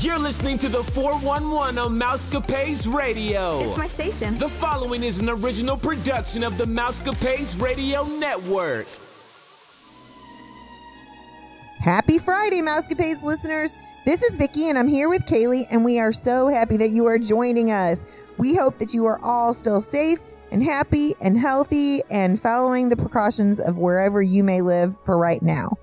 You're listening to the 411 on Mousecapades Radio. It's my station. The following is an original production of the Mousecapades Radio Network. Happy Friday, Mousecapades listeners. This is Vicki, and I'm here with Kaylee, and we are so happy that you are joining us. We hope that you are all still safe and happy and healthy and following the precautions of wherever you may live for right now.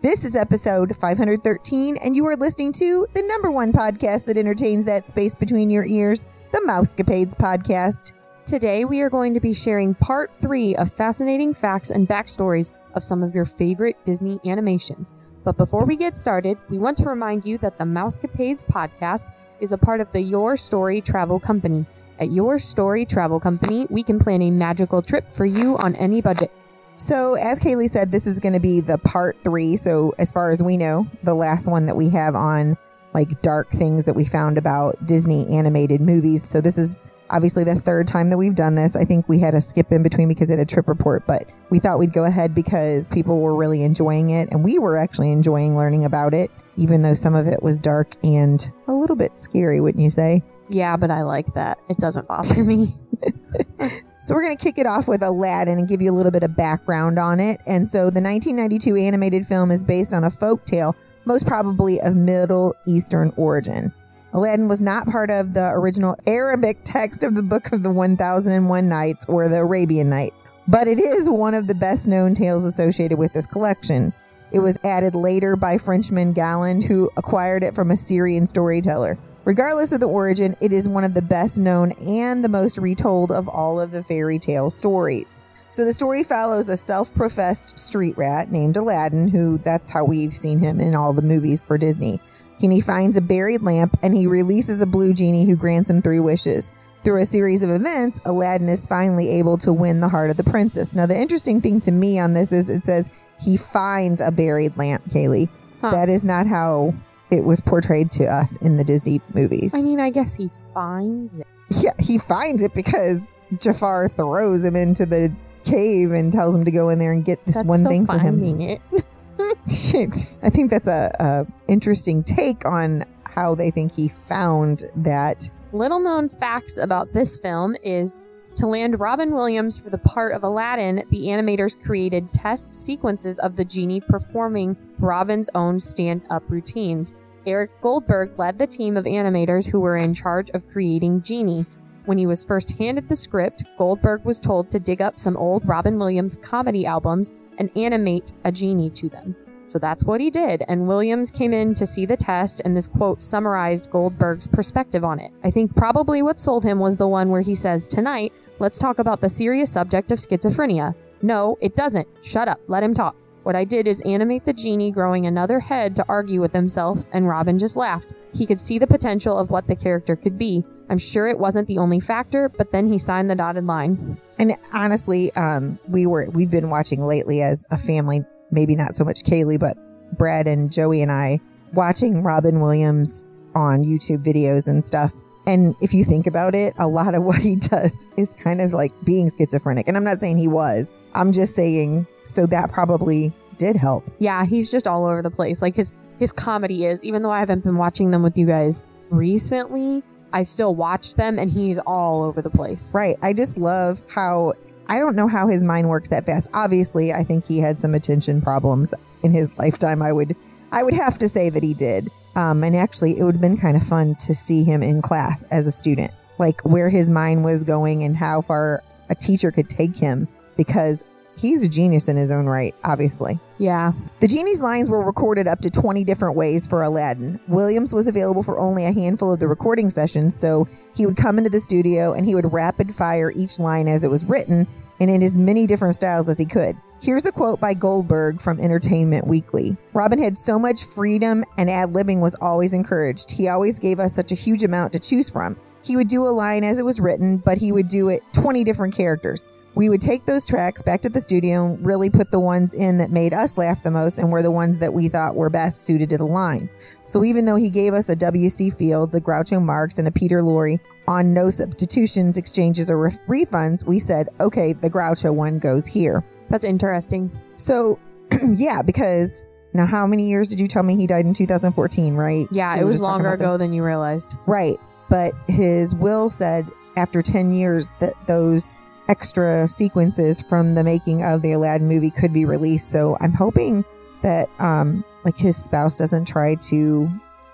This is episode 513, and you are listening to the number one podcast that entertains that space between your ears, the Mousecapades podcast. Today, we are going to be sharing part three of fascinating facts and backstories of some of your favorite Disney animations. But before we get started, we want to remind you that the Mousecapades podcast is a part of the Your Story Travel Company. At Your Story Travel Company, we can plan a magical trip for you on any budget. So, as Kaylee said, this is going to be the part three. So, as far as we know, the last one that we have on like dark things that we found about Disney animated movies. So, this is obviously the third time that we've done this. I think we had a skip in between because it had a trip report, but we thought we'd go ahead because people were really enjoying it and we were actually enjoying learning about it, even though some of it was dark and a little bit scary, wouldn't you say? Yeah, but I like that. It doesn't bother me. So we're going to kick it off with Aladdin and give you a little bit of background on it. And so the 1992 animated film is based on a folk tale, most probably of Middle Eastern origin. Aladdin was not part of the original Arabic text of the Book of the 1001 Nights or the Arabian Nights, but it is one of the best known tales associated with this collection. It was added later by Frenchman Galland, who acquired it from a Syrian storyteller. Regardless of the origin, it is one of the best known and the most retold of all of the fairy tale stories. So the story follows a self professed street rat named Aladdin, who that's how we've seen him in all the movies for Disney. And he finds a buried lamp and he releases a blue genie who grants him three wishes. Through a series of events, Aladdin is finally able to win the heart of the princess. Now, the interesting thing to me on this is it says he finds a buried lamp, Kaylee. Huh. That is not how it was portrayed to us in the Disney movies. I mean, I guess he finds it. Yeah, he finds it because Jafar throws him into the cave and tells him to go in there and get this That's one thing for him. it. I think that's a, a interesting take on how they think he found that. Little known facts about this film is to land Robin Williams for the part of Aladdin, the animators created test sequences of the genie performing Robin's own stand up routines. Eric Goldberg led the team of animators who were in charge of creating Genie. When he was first handed the script, Goldberg was told to dig up some old Robin Williams comedy albums and animate a genie to them. So that's what he did, and Williams came in to see the test, and this quote summarized Goldberg's perspective on it. I think probably what sold him was the one where he says, Tonight, let's talk about the serious subject of schizophrenia. No, it doesn't. Shut up. Let him talk. What I did is animate the genie growing another head to argue with himself, and Robin just laughed. He could see the potential of what the character could be. I'm sure it wasn't the only factor, but then he signed the dotted line. And honestly, um, we were we've been watching lately as a family. Maybe not so much Kaylee, but Brad and Joey and I watching Robin Williams on YouTube videos and stuff. And if you think about it, a lot of what he does is kind of like being schizophrenic. And I'm not saying he was. I'm just saying so that probably did help. Yeah, he's just all over the place. Like his his comedy is, even though I haven't been watching them with you guys recently, I've still watched them and he's all over the place. Right. I just love how I don't know how his mind works that fast. Obviously, I think he had some attention problems in his lifetime. I would I would have to say that he did. Um, and actually, it would have been kind of fun to see him in class as a student, like where his mind was going and how far a teacher could take him because he's a genius in his own right, obviously. Yeah. The genie's lines were recorded up to 20 different ways for Aladdin. Williams was available for only a handful of the recording sessions, so he would come into the studio and he would rapid fire each line as it was written and in as many different styles as he could. Here's a quote by Goldberg from Entertainment Weekly. Robin had so much freedom and ad libbing was always encouraged. He always gave us such a huge amount to choose from. He would do a line as it was written, but he would do it 20 different characters. We would take those tracks back to the studio and really put the ones in that made us laugh the most and were the ones that we thought were best suited to the lines. So even though he gave us a W.C. Fields, a Groucho Marx, and a Peter Lorre on no substitutions, exchanges, or ref- refunds, we said, okay, the Groucho one goes here. That's interesting. So, yeah, because Now, how many years did you tell me he died in 2014, right? Yeah, We it was longer ago this. than you realized. Right. But his will said after 10 years that those extra sequences from the making of the Aladdin movie could be released. So I'm hoping that um like his spouse doesn't try to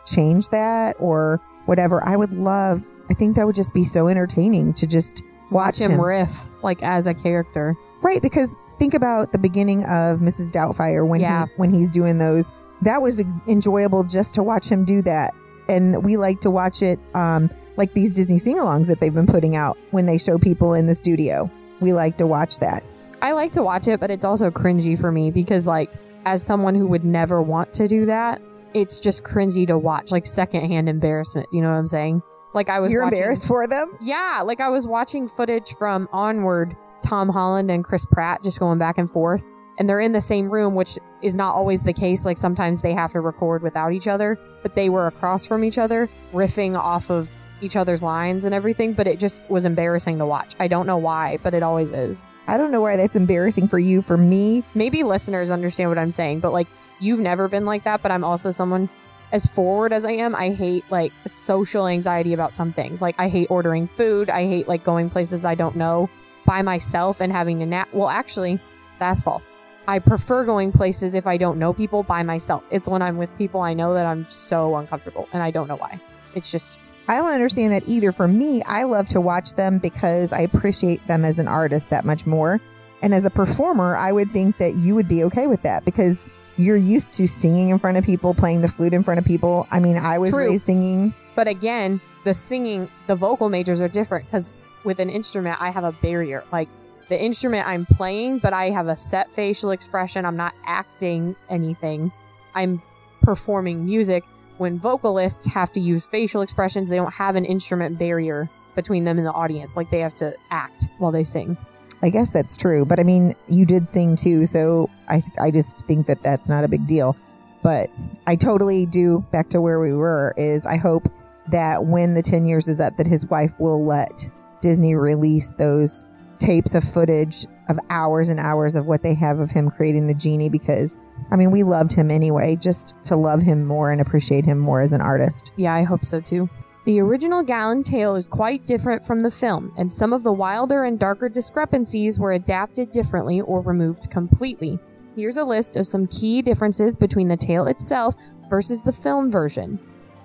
change that or whatever. I would love I think that would just be so entertaining to just watch, Watch him riff like as a character. Right, because think about the beginning of Mrs. Doubtfire when Yeah. he when he's doing those. That was enjoyable just to watch him do that, and we like to watch it um, like these Disney sing-alongs that they've been putting out when they show people in the studio. We like to watch that. I like to watch it, but it's also cringy for me because, like, as someone who would never want to do that, it's just cringy to watch, like secondhand embarrassment. You know what I'm saying? Like I was. You're watching- embarrassed for them. Yeah, like I was watching footage from Onward, Tom Holland and Chris Pratt just going back and forth, and they're in the same room, which is not always the case. Like sometimes they have to record without each other, but they were across from each other, riffing off of each other's lines and everything. But it just was embarrassing to watch. I don't know why, but it always is. I don't know why that's embarrassing for you. For me, Maybe listeners understand what I'm saying, but like you've never been like that, but I'm also someone as forward as I am, I hate like social anxiety about some things. Like I hate ordering food. I hate like going places I don't know by myself and having to nap. Well, actually, that's false. I prefer going places if I don't know people by myself. It's when I'm with people I know that I'm so uncomfortable and I don't know why. It's just I don't understand that either. For me, I love to watch them because I appreciate them as an artist that much more. And as a performer, I would think that you would be okay with that because you're used to singing in front of people, playing the flute in front of people. I mean, I was True. raised singing. But again, the singing, the vocal majors are different because with an instrument, I have a barrier. Like the instrument I'm playing, but I have a set facial expression. I'm not acting anything. I'm performing music. When vocalists have to use facial expressions, they don't have an instrument barrier between them and the audience. Like they have to act while they sing. I guess that's true. But I mean, you did sing too. So I, I just think that that's not a big deal. But I totally do, back to where we were, is I hope that when the 10 years is up, that his wife will let Disney release those tapes of footage of hours and hours of what they have of him creating the genie because I mean we loved him anyway just to love him more and appreciate him more as an artist. Yeah, I hope so too. The original Galland tale is quite different from the film, and some of the wilder and darker discrepancies were adapted differently or removed completely. Here's a list of some key differences between the tale itself versus the film version.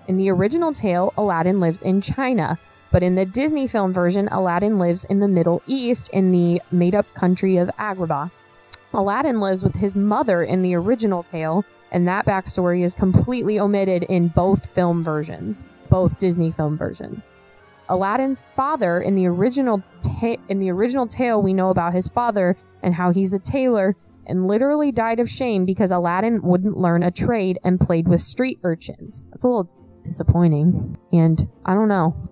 In the original tale, Aladdin lives in China, but in the Disney film version, Aladdin lives in the Middle East in the made up country of Agrabah. Aladdin lives with his mother in the original tale, and that backstory is completely omitted in both film versions, both Disney film versions. Aladdin's father in the original ta- in the original tale we know about his father and how he's a tailor and literally died of shame because Aladdin wouldn't learn a trade and played with street urchins. That's a little disappointing. And I don't know.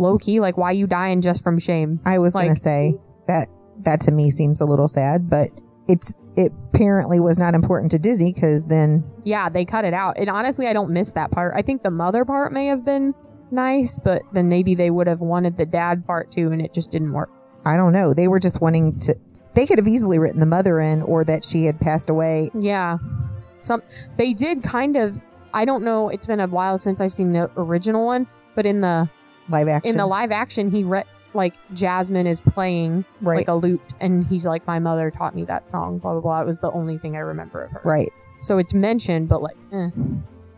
Low key, like why you dying just from shame? I was gonna say that that to me seems a little sad, but it's it apparently was not important to Disney because then Yeah, they cut it out. And honestly, I don't miss that part. I think the mother part may have been nice, but then maybe they would have wanted the dad part too, and it just didn't work. I don't know. They were just wanting to. They could have easily written the mother in, or that she had passed away. Yeah, some they did kind of. I don't know. It's been a while since I've seen the original one, but in the Live action, in the live action, he read like Jasmine is playing right, like a lute, and he's like, "My mother taught me that song." Blah blah blah. It was the only thing I remember of her. right. So it's mentioned, but like, eh,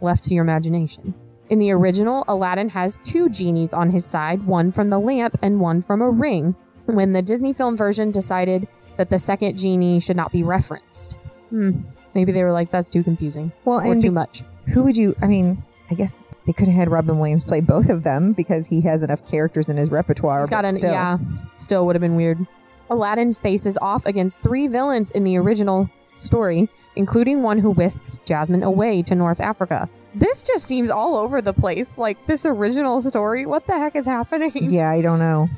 left to your imagination. In the original, Aladdin has two genies on his side, one from the lamp and one from a ring. When the Disney film version decided that the second genie should not be referenced. Hmm. Maybe they were like, that's too confusing Well, or and too much. who would you? I mean, I guess they could have had Robin Williams play both of them because he has enough characters in his repertoire. He's got an, still. yeah, still would have been weird. Aladdin faces off against three villains in the original story, including one who whisks Jasmine away to North Africa. This just seems all over the place. Like this original story, what the heck is happening? Yeah, I don't know.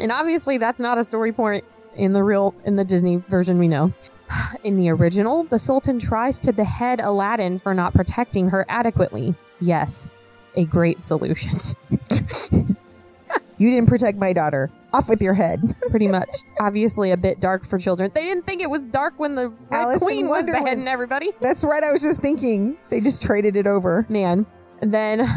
And obviously, that's not a story point in the real in the Disney version we know. In the original, the Sultan tries to behead Aladdin for not protecting her adequately. Yes, a great solution. You didn't protect my daughter. Off with your head. pretty much. Obviously, a bit dark for children. They didn't think it was dark when the Red Alice in Queen was Wonderland. beheading everybody. That's right. I was just thinking they just traded it over. Man. Then,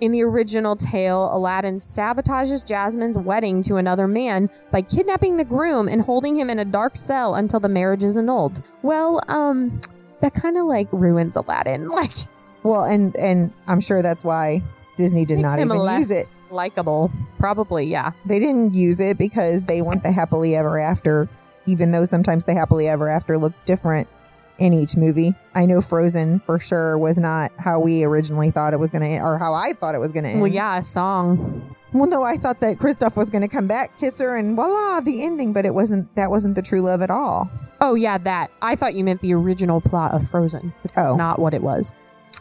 in the original tale, Aladdin sabotages Jasmine's wedding to another man by kidnapping the groom and holding him in a dark cell until the marriage is annulled. Well, um, that kind of like ruins Aladdin. Like, Well, and and I'm sure that's why Disney did makes not him even less use it. likable. Probably, yeah. They didn't use it because they want the happily ever after, even though sometimes the happily ever after looks different in each movie. I know Frozen for sure was not how we originally thought it was going to, or how I thought it was going to end. Well, yeah, a song. Well, no, I thought that Kristoff was going to come back, kiss her, and voila, the ending. But it wasn't. That wasn't the true love at all. Oh, yeah, that. I thought you meant the original plot of Frozen. Which Oh. not what it was.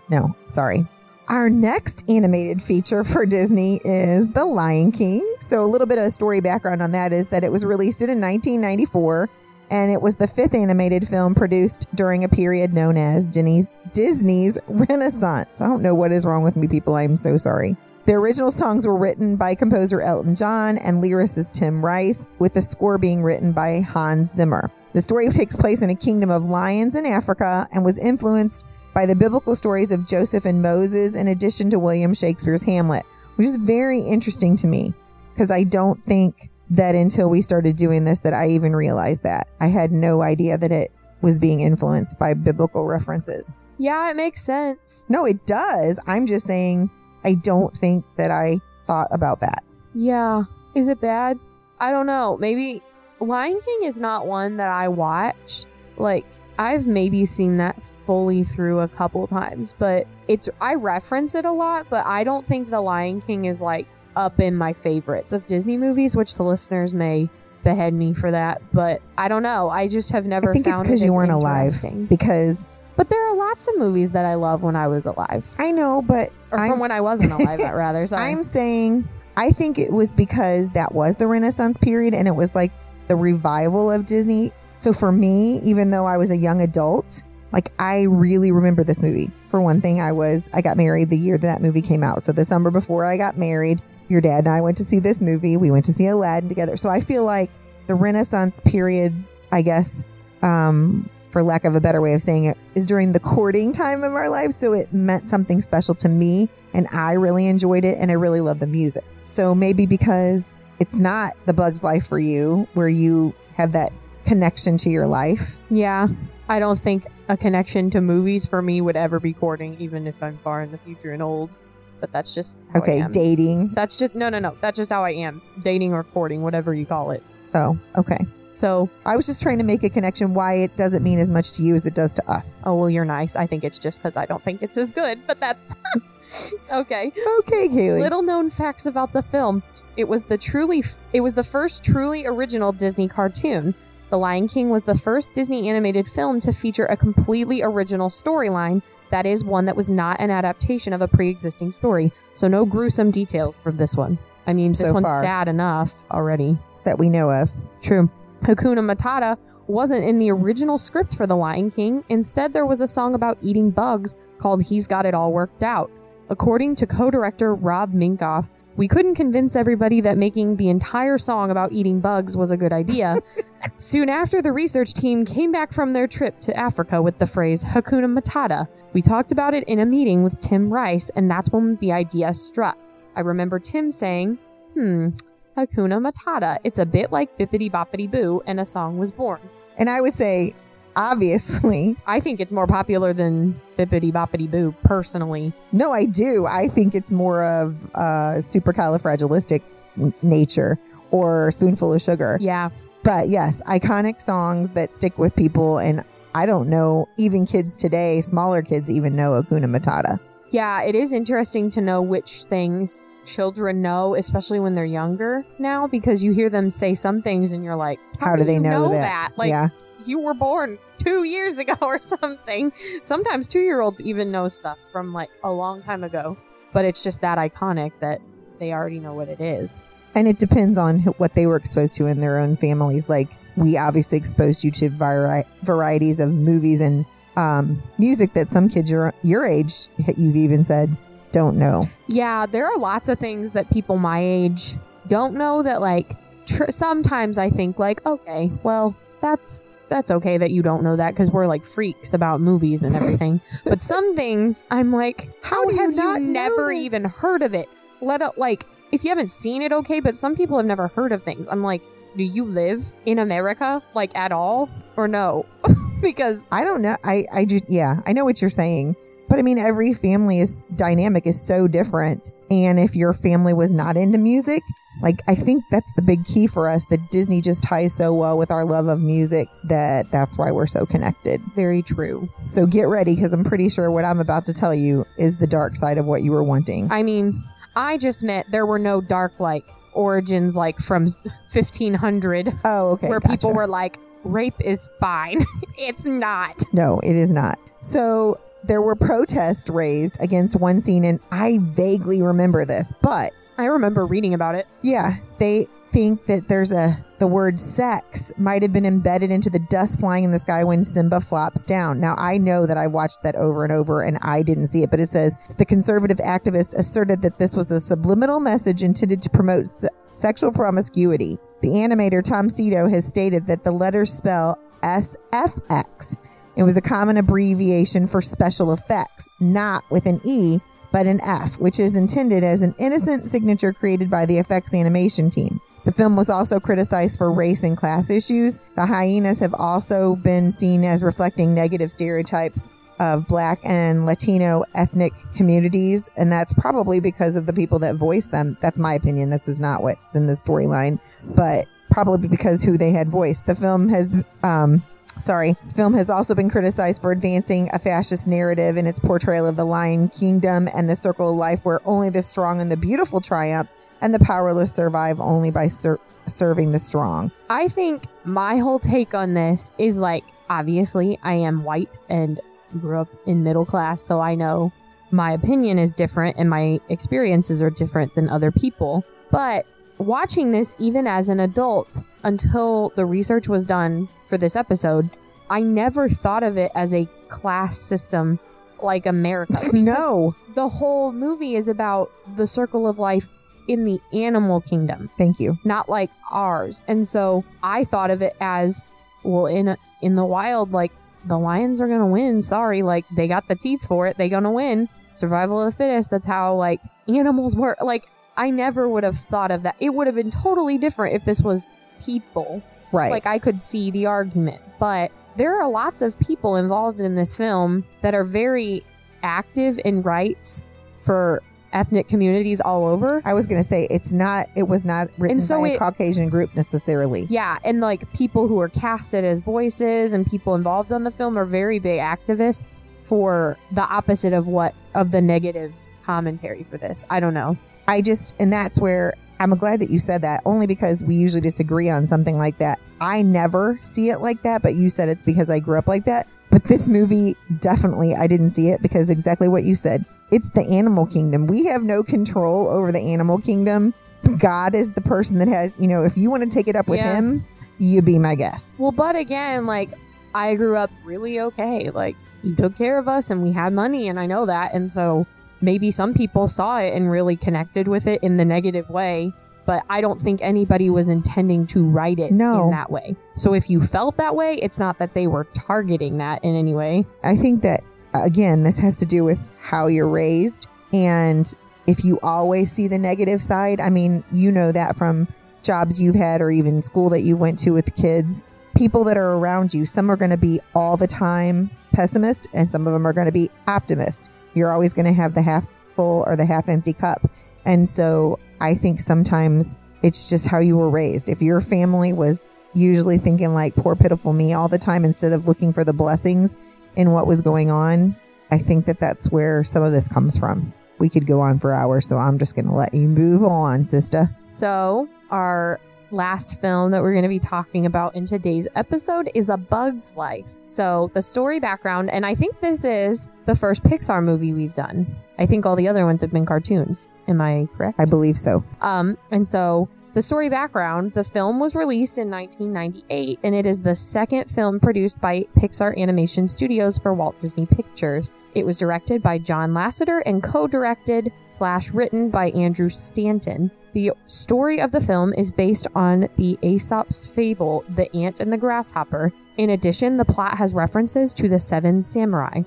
No, sorry. Our next animated feature for Disney is The Lion King. So, a little bit of story background on that is that it was released in 1994 and it was the fifth animated film produced during a period known as Disney's, Disney's Renaissance. I don't know what is wrong with me, people. I'm so sorry. The original songs were written by composer Elton John and lyricist Tim Rice, with the score being written by Hans Zimmer. The story takes place in a kingdom of lions in Africa and was influenced by the biblical stories of Joseph and Moses, in addition to William Shakespeare's Hamlet, which is very interesting to me because I don't think that until we started doing this that I even realized that. I had no idea that it was being influenced by biblical references. Yeah, it makes sense. No, it does. I'm just saying I don't think that I thought about that. Yeah. Is it bad? I don't know. Maybe Lion King is not one that I watch. Like, I've maybe seen that fully through a couple times, but it's I reference it a lot, but I don't think The Lion King is like up in my favorites of Disney movies, which the listeners may behead me for that, but I don't know. I just have never I think it's because it you weren't alive because But there are lots of movies that I love when I was alive. I know, but Or I'm- from when I wasn't alive, rather. Sorry. I'm saying I think it was because that was the Renaissance period and it was like the revival of Disney. So for me, even though I was a young adult, like I really remember this movie. For one thing, I was I got married the year that, that movie came out. So the summer before I got married, your dad and I went to see this movie. We went to see Aladdin together. So I feel like the Renaissance period, I guess, um, for lack of a better way of saying it, is during the courting time of our lives. So it meant something special to me and I really enjoyed it and I really love the music. So maybe because it's not the Bug's Life for you, where you have that connection to your life. Yeah. I don't think a connection to movies for me would ever be courting, even if I'm far in the future and old. But that's just how I Okay, dating. That's just no, no, no. That's just how I am. Dating or courting, whatever you call it. Oh, okay. So, I was just trying to make a connection why it doesn't mean as much to you as it does to us. oh well, you're nice. I think it's just because I don't think it's as good. But that's okay. Okay, Kaylee. Little known facts about the film. It was the truly it was the first truly original Disney cartoon. The Lion King was the first Disney animated film to feature a completely original storyline, that is one that was not an adaptation of a pre-existing story. So no gruesome details from this one. I mean, this So one's far. sad enough already. that we know of. True. Hakuna Matata wasn't in the original script for The Lion King. Instead, there was a song about eating bugs called He's Got It All Worked Out. According to co director Rob Minkoff, we couldn't convince everybody that making the entire song about eating bugs was a good idea. Soon after, the research team came back from their trip to Africa with the phrase Hakuna Matata. We talked about it in a meeting with Tim Rice, and that's when the idea struck. I remember Tim saying, Hmm, Hakuna Matata. It's a bit like Bibbidi Bobbidi Boo, and a song was born. And I would say, obviously, I think it's more popular than Bibbidi Bobbidi Boo, personally. no, I do. I think it's more of uh, supercalifragilistic n- nature or spoonful of sugar. Yeah. But yes, iconic songs that stick with people. And I don't know, even kids today, smaller kids even know Akuna Matata. Yeah, it is interesting to know which things children know, especially when they're younger now, because you hear them say some things and you're like, How, do they you know, that? Like, yeah. You were born two years ago or something. Sometimes two year olds even know stuff from like a long time ago, but it's just that iconic that they already know what it is. And it depends on what they were exposed to in their own families. Like we obviously exposed you to vari- varieties of movies and um, music that some kids your your age, you've even said, don't know. Yeah, there are lots of things that people my age don't know that like tr- sometimes I think like, okay, well, that's that's okay that you don't know that because we're like freaks about movies and everything. but some things I'm like, How how, you have not you never this? even heard of it? Let it like if you haven't seen it, okay. But some people have never heard of things. I'm like, do you live in America like at all or no? because I don't know. I, I just, yeah, I know what you're saying. But I mean, every family is dynamic is so different. And if your family was not into music, like I think that's the big key for us that Disney just ties so well with our love of music that that's why we're so connected. very true. So get ready because I'm pretty sure what I'm about to tell you is the dark side of what you were wanting. I mean, I just meant there were no dark like origins like from 1500 oh, okay. where people were like, rape is fine. it's not. No, it is not. So there were protests raised against one scene, and I vaguely remember this, but I remember reading about it. yeah, they think that there's a the word sex might have been embedded into the dust flying in the sky when Simba flops down. Now I know that I watched that over and over and I didn't see it, but it says the conservative activist asserted that this was a subliminal message intended to promote se- sexual promiscuity. The animator Tom Sito has stated that the letters spell SFX. It was a common abbreviation for special effects, not with an E, but an F, which is intended as an innocent signature created by the effects animation team. The film was also criticized for race and class issues. The hyenas have also been seen as reflecting negative stereotypes of black and Latino ethnic communities, and that's probably because of the people that voiced them. That's my opinion. This is not what's in the storyline, but probably because who they had voiced. The film has um sorry, film has also been criticized for advancing a fascist narrative in its portrayal of the Lion Kingdom and the circle of life where only the strong and the beautiful triumph and the powerless survive only by ser- serving the strong. I think my whole take on this is like, obviously, I am white and grew up in middle class, so I know my opinion is different and my experiences are different than other people. But watching this, even as an adult, until the research was done for this episode, I never thought of it as a class system like America. no, the whole movie is about the circle of life in the animal kingdom thank you. not like ours. And so I thought of it as well in in the wild like the lions are going to win. Sorry, like they got the teeth for it. They're going to win. Survival of the fittest. That's how like animals work. Like I never would have thought of that. It would have been totally different if this was people. Right. Like I could see the argument, but there are lots of people involved in this film that are very active in rights for ethnic communities all over. I was going to say it's not. It was not written And so by a Caucasian group necessarily. Yeah, and like people who are casted as voices and people involved on the film are very big activists for the opposite of what of the negative commentary for this. I don't know. I just, and that's where I'm glad that you said that. Only because we usually disagree on something like that. I never see it like that, but you said it's because I grew up like that. But this movie, definitely, I didn't see it because exactly what you said. It's the animal kingdom. We have no control over the animal kingdom. God is the person that has, you know, if you want to take it up with Yeah. him, you be my guest. Well, but again, like I grew up really okay. Like you took care of us and we had money and I know that. And so maybe some people saw it and really connected with it in the negative way. But I don't think anybody was intending to write it No. in that way. So if you felt that way, it's not that they were targeting that in any way. I think that again, this has to do with how you're raised and if you always see the negative side. I mean, you know that from jobs you've had or even school that you went to with kids. People that are around you, some are going to be all the time pessimist and some of them are going to be optimist. You're always going to have the half full or the half empty cup. And so I think sometimes it's just how you were raised. If your family was usually thinking like poor pitiful me all the time instead of looking for the blessings in what was going on, I think that that's where some of this comes from. We could go on for hours, so I'm just going to let you move on, sister. So, our last film that we're going to be talking about in today's episode is A Bug's Life. So, the story background, and I think this is the first Pixar movie we've done. I think all the other ones have been cartoons. Am I correct? I believe so. Um, and so The story background the film was released in 1998, and it is the second film produced by Pixar Animation Studios for Walt Disney Pictures. It was directed by John Lasseter and co directed slash written by Andrew Stanton. The story of the film is based on the Aesop's fable, The Ant and the Grasshopper. In addition, the plot has references to the Seven Samurai.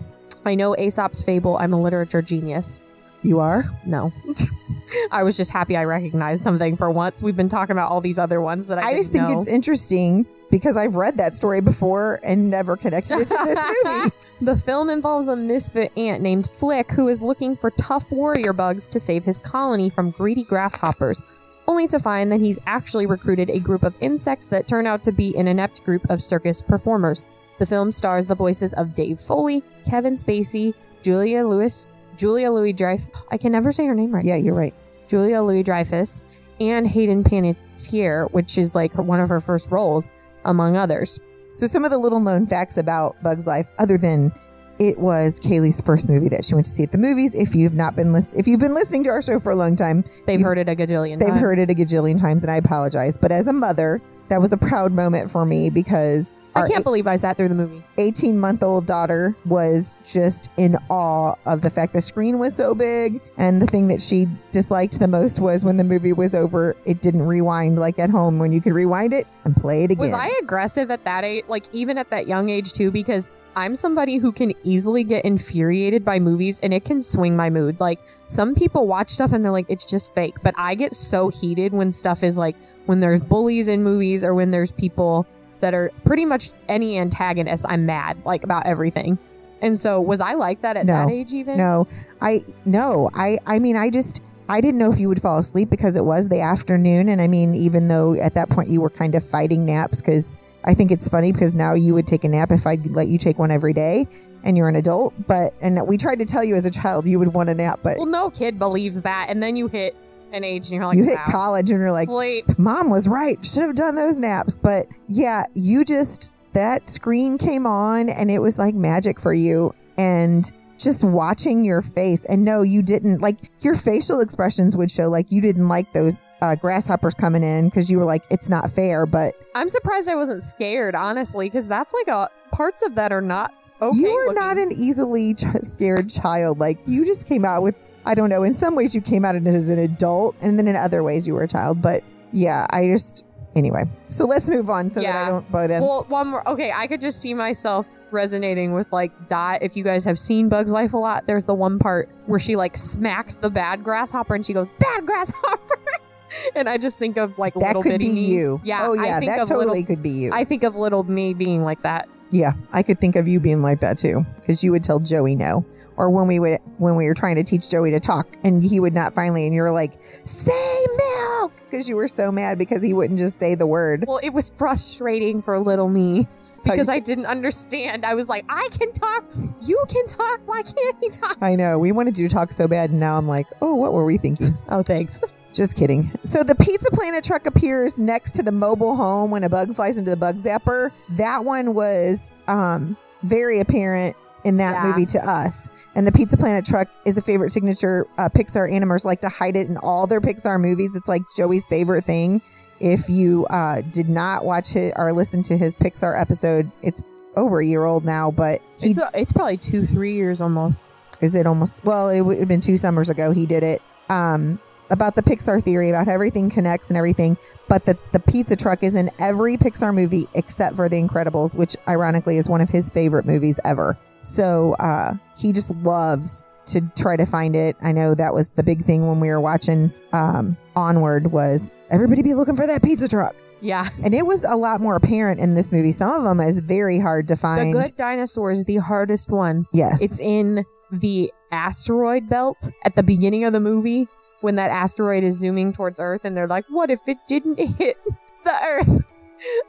I know Aesop's fable, I'm a literature genius. You are? No. I was just happy I recognized something for once. We've been talking about all these other ones that I, I just think know. it's interesting because I've read that story before and never connected it to this movie. the film involves a misfit ant named Flik who is looking for tough warrior bugs to save his colony from greedy grasshoppers, only to find that he's actually recruited a group of insects that turn out to be an inept group of circus performers. The film stars the voices of Dave Foley, Kevin Spacey, Julia Lewis, Julia Louis Dreyfus. I can never say her name right. Yeah, you're right. Julia Louis Dreyfus, and Hayden Panettiere, which is like her, one of her first roles, among others. So some of the little known facts about Bug's Life, other than it was Kaylee's first movie that she went to see at the movies. If you've not been lis- if you've been listening to our show for a long time, They've heard it a gajillion times. they've times. heard it a gajillion times, and I apologize. But as a mother, that was a proud moment for me because I can't believe I sat through the movie. 18 month old daughter was just in awe of the fact the screen was so big. And the thing that she disliked the most was when the movie was over, it didn't rewind like at home when you could rewind it and play it again. Was I aggressive at that age? Like even at that young age too? Because I'm somebody who can easily get infuriated by movies and it can swing my mood. Like some people watch stuff and they're like, it's just fake. But I get so heated when stuff is like when there's bullies in movies or when there's people that are pretty much any antagonist. I'm mad like about everything. And so was I like that at No. that age even? No, I no, I I mean I just I didn't know if you would fall asleep because it was the afternoon and I mean even though at that point you were kind of fighting naps cuz I think it's funny because now you would take a nap if I'd let you take one every day and you're an adult, but and we tried to tell you as a child you would want a nap, but Well, no kid believes that. And then you hit an age and you're like, you hit wow, college and you're like sleep. mom was right should have done those naps but yeah you just that screen came on and it was like magic for you and just watching your face and no you didn't like your facial expressions would show like you didn't like those uh, grasshoppers coming in because you were like it's not fair but I'm surprised I wasn't scared, honestly, because that's like a parts of that are not okay. you are looking. not an easily ch- scared child like you just came out with i don't know in some ways you came out as an adult and then in other ways you were a child but yeah i just anyway so let's move on so that i don't bow them Well, one more. Okay, I could just see myself resonating with like Dot. If you guys have seen Bugs Life a lot, there's the one part where she like smacks the bad grasshopper and she goes, "Bad grasshopper," and I just think of like That little could bitty be me. you. Yeah. Oh yeah, that totally Little, could be you. I think of little me being like that. yeah, I could think of you being like that too, because you would tell Joey no, or when we would when we were trying to teach Joey to talk, and he would not finally, and you're like, say milk, because you were so mad because he wouldn't just say the word. Well, it was frustrating for little me. Because I didn't understand. I was like, I can talk. You can talk. Why can't he talk? I know we wanted you to talk so bad, and now I'm like, oh, what were we thinking? Oh, thanks. Just kidding. So the Pizza Planet truck appears next to the mobile home when a bug flies into the bug zapper. That one was um, very apparent in that Yeah. movie to us. And the Pizza Planet truck is a favorite signature. Uh, Pixar animators like to hide it in all their Pixar movies. It's like Joey's favorite thing. If you uh, did not watch it or listen to his Pixar episode, it's over a year old now, but he It's, a, it's probably two, three years almost. is it almost well it would have been two summers ago he did it um about the pixar theory about how everything connects and everything but the, the pizza truck is in every pixar movie except for the incredibles which ironically is one of his favorite movies ever so uh he just loves to try to find it i know that was the big thing when we were watching um onward was everybody be looking for that pizza truck Yeah. and it was a lot more apparent in this movie some of them is very hard to find. The Good Dinosaur is the hardest one. yes It's in the asteroid belt at the beginning of the movie when that asteroid is zooming towards Earth and they're like, what if it didn't hit the Earth?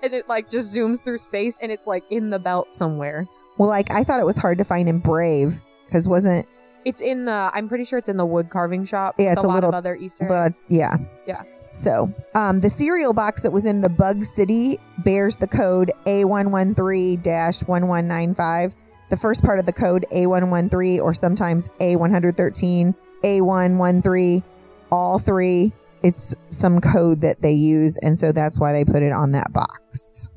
And it like just zooms through space and it's like in the belt somewhere. Well like i thought it was hard to find in brave because wasn't It's in the, I'm pretty sure it's in the wood carving shop. Yeah, with it's a a lot little- of other Easter But eggs. yeah. Yeah. So, um, the cereal box that was in the Bug City bears the code A113-1195. The first part of the code A113 or sometimes A113, A113, all three, it's some code that they use. And so that's why they put it on that box.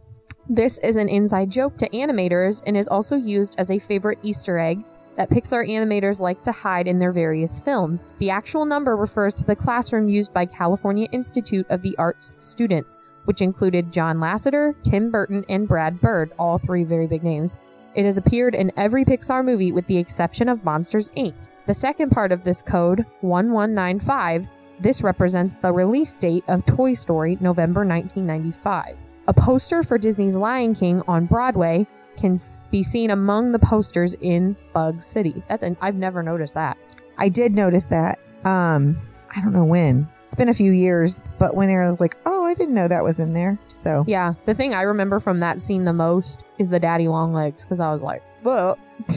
This is an inside joke to animators and is also used as a favorite Easter egg that Pixar animators like to hide in their various films. The actual number refers to the classroom used by California Institute of the Arts students, which included John Lasseter, Tim Burton, and Brad Bird, all three very big names. It has appeared in every Pixar movie with the exception of Monsters Inc. The second part of this code, 1195, this represents the release date of Toy Story, November 1995. A poster for Disney's Lion King on Broadway can be seen among the posters in Bug City. That's an, I've never noticed that. I did notice that. Um, I don't know when. It's been a few years, but when I was like, oh, I didn't know that was in there. So yeah, the thing I remember from that scene the most is the daddy long legs because I was like, well,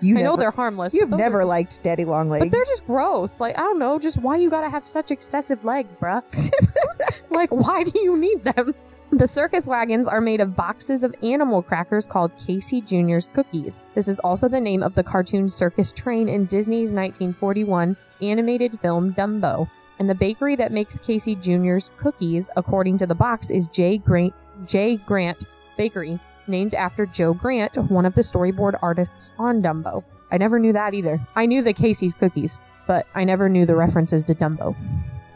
you I never, know they're harmless. You've never just, liked daddy long legs, but they're just gross. Like I don't know, just why you gotta have such excessive legs, bruh? like why do you need them? The circus wagons are made of boxes of animal crackers called Casey Jr.'s cookies. This is also the name of the cartoon circus train in Disney's 1941 animated film Dumbo. And the bakery that makes Casey Jr.'s cookies, according to the box, is J. Grant, J. Grant Bakery, named after Joe Grant, one of the storyboard artists on Dumbo. I never knew that either. I knew the Casey's cookies, but I never knew the references to Dumbo.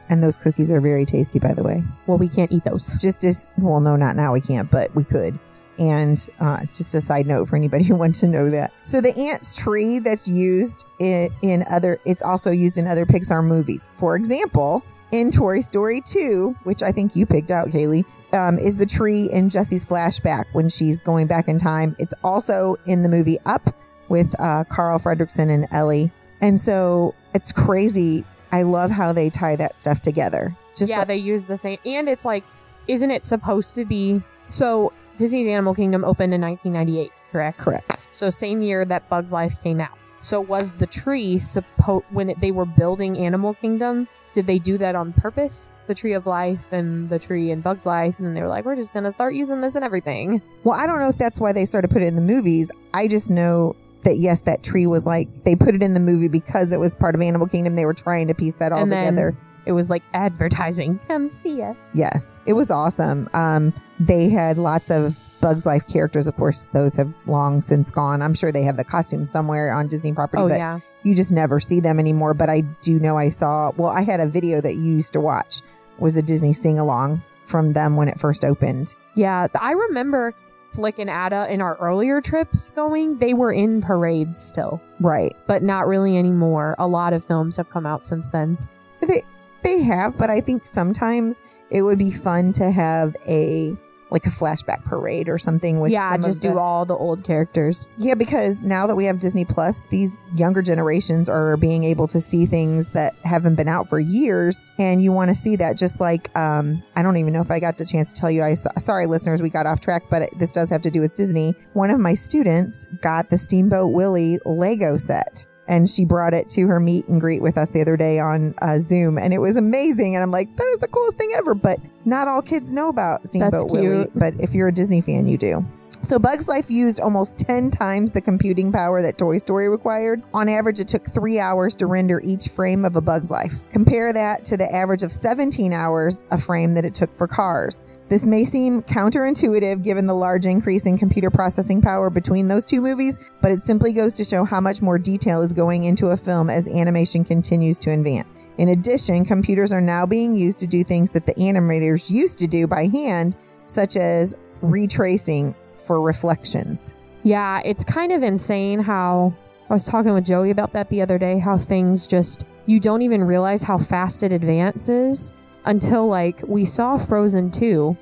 And those cookies are very tasty, by the way. Well, we can't eat those. Just as well, no, not now. We can't, but we could. And uh, just a side note for anybody who wants to know that. So the ants tree that's used in, in other, it's also used in other Pixar movies. For example, in Toy Story 2, which I think you picked out, Kaylee, um, is the tree in Jessie's flashback when she's going back in time. It's also in the movie Up with uh, Carl Fredricksen and Ellie. And so it's crazy I love how they tie that stuff together. Just yeah, like- they use the same, and it's like, isn't it supposed to be? So Disney's Animal Kingdom opened in 1998, correct? Correct. So same year that Bugs Life came out. So was the tree supposed when it, they were building Animal Kingdom? Did they do that on purpose? The tree of life and the tree and Bugs Life, and then they were like, "We're just gonna start using this and everything." Well, I don't know if that's why they started putting it in the movies. I just know that yes, that tree was like they put it in the movie because it was part of Animal Kingdom. They were trying to piece that all and together. It was like advertising. Come see us. Yes, it was awesome. Um, they had lots of Bugs Life characters. Of course, those have long since gone. I'm sure they have the costumes somewhere on Disney property. Oh but yeah. You just never see them anymore. But I do know I saw. Well, I had a video that you used to watch was a Disney sing along from them when it first opened. Yeah, I remember Flik and Atta uh, in our earlier trips going, they were in parades still. Right. But not really anymore. A lot of films have come out since then. They they have, but I think sometimes it would be fun to have a like a flashback parade or something with yeah just the, do all the old characters. Yeah because now that we have disney plus these younger generations are being able to see things that haven't been out for years and you want to see that just like um i don't even know if i got the chance to tell you i sorry listeners we got off track but this does have to do with disney. One of my students got the steamboat willie lego set and she brought it to her meet and greet with us the other day on uh, Zoom, and it was amazing. And I'm like, that is the coolest thing ever. But not all kids know about Steamboat Willie, but if you're a Disney fan, you do. So Bugs Life used almost 10 times the computing power that Toy Story required. On average, it took three hours to render each frame of a Bugs Life. Compare that to the average of 17 hours a frame that it took for Cars. This may seem counterintuitive given the large increase in computer processing power between those two movies, but it simply goes to show how much more detail is going into a film as animation continues to advance. In addition, computers are now being used to do things that the animators used to do by hand, such as retracing for reflections. Yeah, it's kind of insane how I was talking with Joey about that the other day, how things just, you don't even realize how fast it advances until like we saw Frozen 2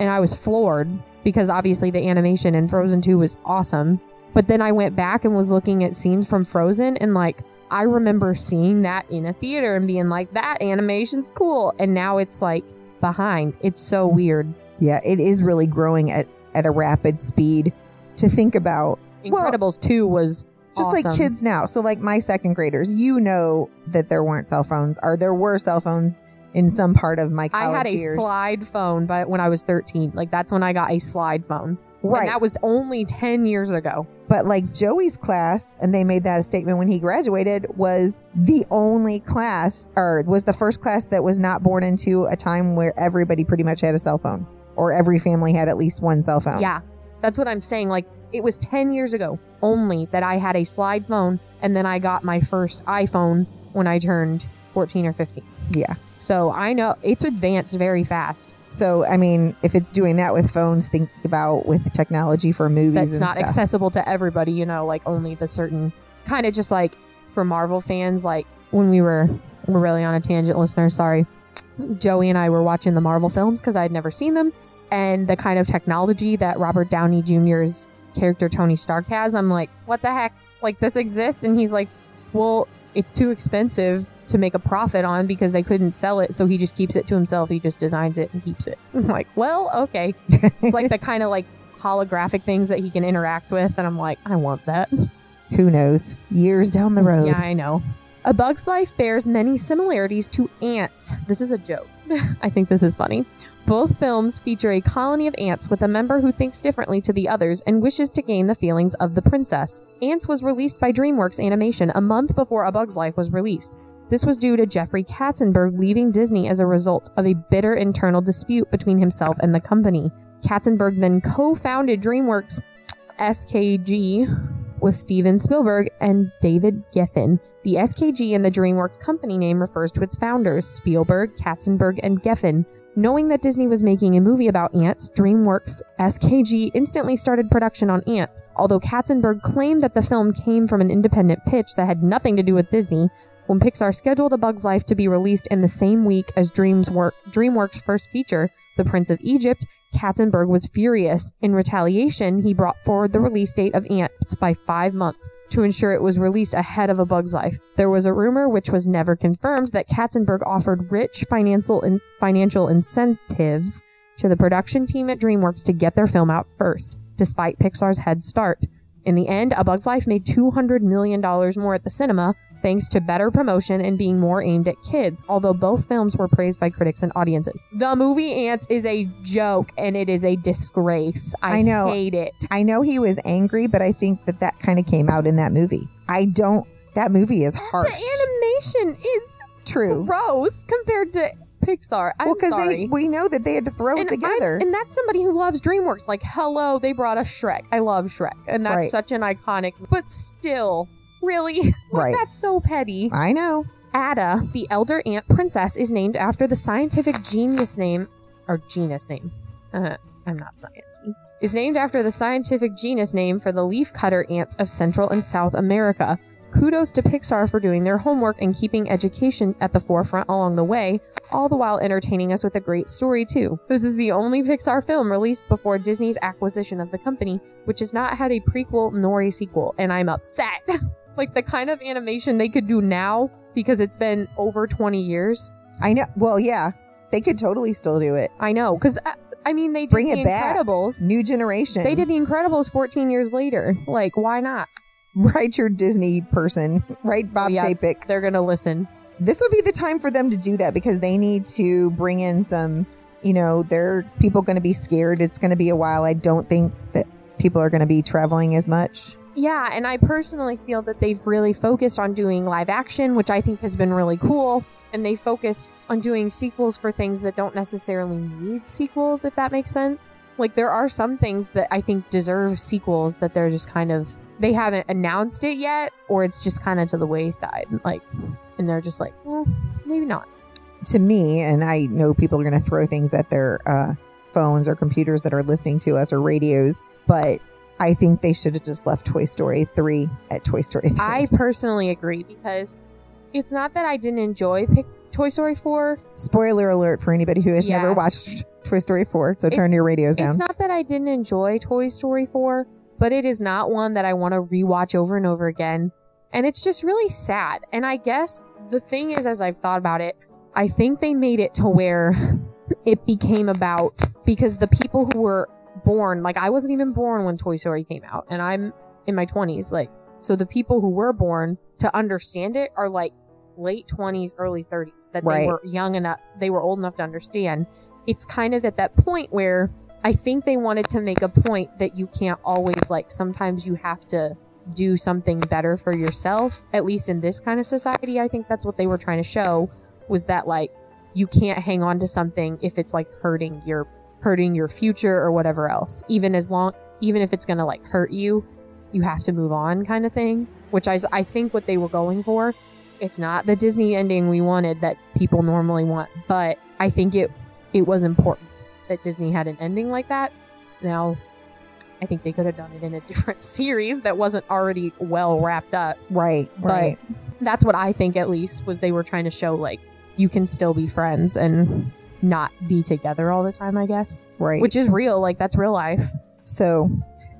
and I was floored because obviously the animation in Frozen 2 was awesome. But then I went back and was looking at scenes from Frozen and like I remember seeing that in a theater and being like that animation's cool and now it's like behind. It's so weird. Yeah, it is really growing at at a rapid speed to think about. Incredibles well, 2 was just awesome. like kids now. So like my second graders, you know that there weren't cell phones or there were cell phones in some part of my college I had a years. slide phone, but when I was 13, like that's when I got a slide phone. Right. And that was only 10 years ago. But like Joey's class, and they made that a statement when he graduated, was the only class, or was the first class that was not born into a time where everybody pretty much had a cell phone, or every family had at least one cell phone. Yeah. That's what I'm saying. Like, it was 10 years ago only that I had a slide phone, and then I got my first iPhone when I turned 14 or 15. Yeah. So I know it's advanced very fast. So, I mean, if it's doing that with phones, think about with technology for movies That's not stuff. accessible to everybody, you know, like only the certain kind of just like for Marvel fans, like when we were, we're really on a tangent, listener. sorry. Joey and I were watching the Marvel films because I had never seen them. And the kind of technology that Robert Downey Jr.'s character Tony Stark has, I'm like, what the heck? Like, this exists? And he's like, well, it's too expensive to make a profit on because they couldn't sell it. So he just keeps it to himself. He just designs it and keeps it. I'm like, well, okay. It's like the kind of like holographic things that he can interact with. And I'm like, I want that. Who knows? Years down the road. Yeah, I know. A Bug's Life bears many similarities to Antz. This is a joke. I think this is funny. Both films feature a colony of ants with a member who thinks differently to the others and wishes to gain the feelings of the princess. Antz was released by DreamWorks Animation a month before A Bug's Life was released. This was due to Jeffrey Katzenberg leaving Disney as a result of a bitter internal dispute between himself and the company. Katzenberg then co-founded DreamWorks SKG with Steven Spielberg and David Geffen. The SKG in the DreamWorks company name refers to its founders, Spielberg, Katzenberg, and Geffen. Knowing that Disney was making a movie about ants, DreamWorks SKG instantly started production on Antz. Although Katzenberg claimed that the film came from an independent pitch that had nothing to do with Disney, when Pixar scheduled A Bug's Life to be released in the same week as DreamWorks' first feature, The Prince of Egypt, Katzenberg was furious. In retaliation, he brought forward the release date of Antz by five months to ensure it was released ahead of A Bug's Life. There was a rumor, which was never confirmed, that Katzenberg offered rich financial in- financial incentives to the production team at DreamWorks to get their film out first, despite Pixar's head start. In the end, A Bug's Life made $200 million more at the cinema, thanks to better promotion and being more aimed at kids, although both films were praised by critics and audiences. The movie Antz is a joke and it is a disgrace. I, I know. hate it. I know he was angry, but I think that that kind of came out in that movie. I don't. That movie is harsh. The animation is True. gross compared to Pixar. I'm well, because we know that they had to throw it together. I'm- and that's somebody who loves DreamWorks. Like, hello, they brought us Shrek. I love Shrek, and that's Right. such an iconic. But still, really, Like, Right. That's so petty. I know. Atta, the elder ant princess, is named after the scientific genius name, or genus name. Uh, I'm not sciencey. Is named after the scientific genus name for the leafcutter ants of Central and South America. Kudos to Pixar for doing their homework and keeping education at the forefront along the way, all the while entertaining us with a great story too. This is the only Pixar film released before Disney's acquisition of the company, which has not had a prequel nor a sequel, and I'm upset. like the kind of animation they could do now because it's been over 20 years. I know. Well, yeah, they could totally still do it. I know because uh, I mean they did Bring the it back. Incredibles. New generation. They did the Incredibles 14 years later. Like why not? Write your Disney person. Write Bob Oh, yeah. Chapek. They're gonna listen. This would be the time for them to do that because they need to bring in some. You know, they're people going to be scared. It's going to be a while. I don't think that people are going to be traveling as much. Yeah, and I personally feel that they've really focused on doing live action, which I think has been really cool. And they focused on doing sequels for things that don't necessarily need sequels, if that makes sense. Like, there are some things that I think deserve sequels that they're just kind of, they haven't announced it yet, or it's just kind of to the wayside. Like, and they're just like, well, maybe not. to me, and I know people are going to throw things at their uh, phones or computers that are listening to us or radios, but I think they should have just left Toy Story 3 at Toy Story 3. I personally agree because it's not that I didn't enjoy Toy Story 4. Spoiler alert for anybody who has Yeah. never watched Toy Story 4, so turn It's- your radios down. It's not that I didn't enjoy Toy Story 4, but it is not one that I want to rewatch over and over again. And it's just really sad. And I guess the thing is, as I've thought about it, I think they made it to where it became about because the people who were born, like I wasn't even born when Toy Story came out, and I'm in my 20s, like, so the people who were born to understand it are like late 20s, early 30s, that Right. they were young enough, they were old enough to understand. It's kind of at that point where I think they wanted to make a point that you can't always like sometimes you have to do something better for yourself. At least in this kind of society, I think that's what they were trying to show was that like you can't hang on to something if it's like hurting your hurting your future or whatever else. Even as long even if it's going to like hurt you, you have to move on kind of thing, which I I think what they were going for. It's not the Disney ending we wanted that people normally want, but I think it it was important that Disney had an ending like that. Now, I think they could have done it in a different series that wasn't already well wrapped up. Right, right. But that's what I think at least was they were trying to show like you can still be friends and not be together all the time, I guess. right. Which is real, like that's real life. So,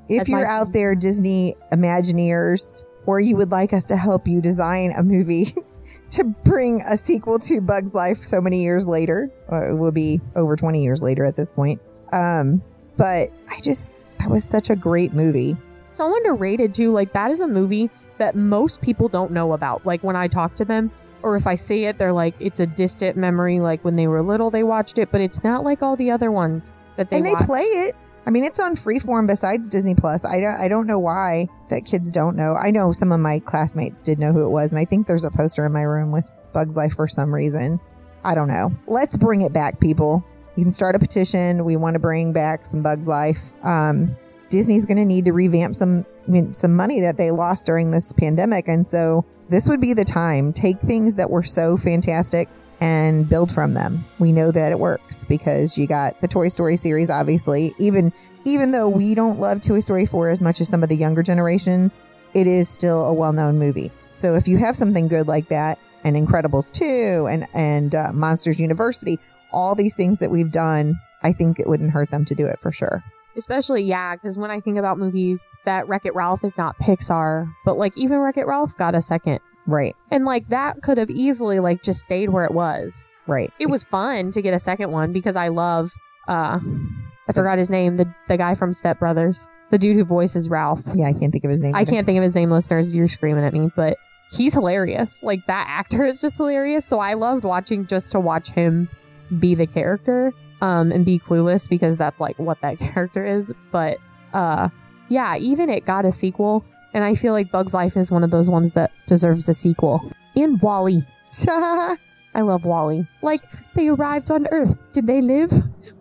if That's you're out there, Disney Imagineers, or you would like us to help you design a movie to bring a sequel to Bug's Life so many years later, it will be over 20 years later at this point. Um, but I just, that was such a great movie. So underrated too. Like that is a movie that most people don't know about. Like when I talk to them, or if I say it, they're like, it's a distant memory. Like when they were little, they watched it, but it's not like all the other ones that they and they watch. play it. I mean, it's on Freeform besides Disney Plus. I don't, I don't know why that kids don't know. I know some of my classmates did know who it was, and I think there's a poster in my room with Bugs Life for some reason. I don't know. Let's bring it back, people. You can start a petition. We want to bring back some Bugs Life. Um, Disney's going to need to revamp some I mean, some money that they lost during this pandemic, and so this would be the time. Take things that were so fantastic and build from them. We know that it works because you got the Toy Story series obviously. Even even though we don't love Toy Story 4 as much as some of the younger generations, it is still a well-known movie. So if you have something good like that and Incredibles 2 and and uh, Monsters University, all these things that we've done, I think it wouldn't hurt them to do it for sure. Especially, yeah, because when I think about movies, that Wreck It Ralph is not Pixar, but like even Wreck It Ralph got a second. Right. And like that could have easily like just stayed where it was. Right. It was fun to get a second one because I love uh I forgot his name, the the guy from Step Brothers. The dude who voices Ralph. Yeah, I can't think of his name. I either. can't think of his name, listeners. You're screaming at me, but he's hilarious. Like that actor is just hilarious. So I loved watching just to watch him be the character, um, and be clueless because that's like what that character is. But uh, yeah, even it got a sequel, and I feel like Bug's Life is one of those ones that deserves a sequel. And WALL-E. I love WALL-E. Like they arrived on Earth. Did they live?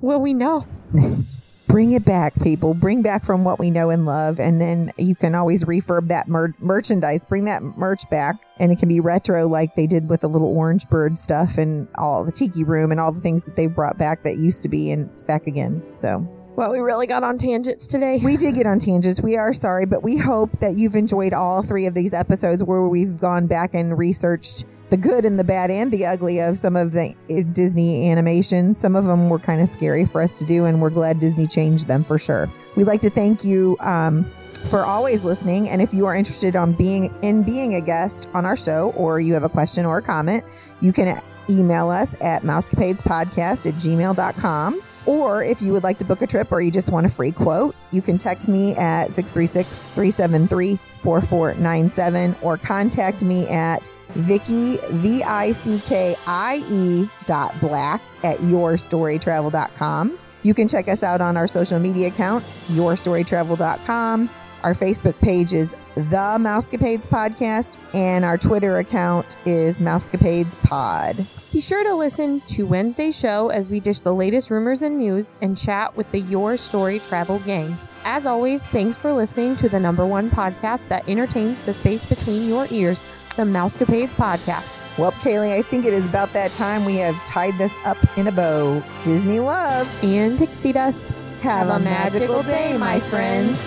Well, we know. bring it back, people. Bring back from what we know and love, and then you can always refurb that mer- merchandise. Bring that merch back, and it can be retro, like they did with the little orange bird stuff and all the tiki room and all the things that they brought back that used to be, and it's back again. So Well, we really got on tangents today. we did get on tangents. We are sorry, but we hope that you've enjoyed all three of these episodes where we've gone back and researched the good and the bad and the ugly of some of the uh, Disney animations. Some of them were kind of scary for us to do, and we're glad Disney changed them for sure. We'd like to thank you um, for always listening. And if you are interested on being in being a guest on our show, or you have a question or a comment, you can email us at mousecapadespodcast at gmail.com. Or if you would like to book a trip or you just want a free quote, you can text me at 636 373 4497 or contact me at Vicky, V I C K I E dot black at yourstorytravel.com. You can check us out on our social media accounts, yourstorytravel.com. Our Facebook page is The Mousecapades Podcast, and our Twitter account is Mousecapades Pod. Be sure to listen to Wednesday's show as we dish the latest rumors and news and chat with the Your Story Travel gang. As always, thanks for listening to the number one podcast that entertains the space between your ears, the Mousecapades Podcast. Well, Kaylee, I think it is about that time we have tied this up in a bow. Disney love. And Pixie Dust. Have, a magical day, my friends.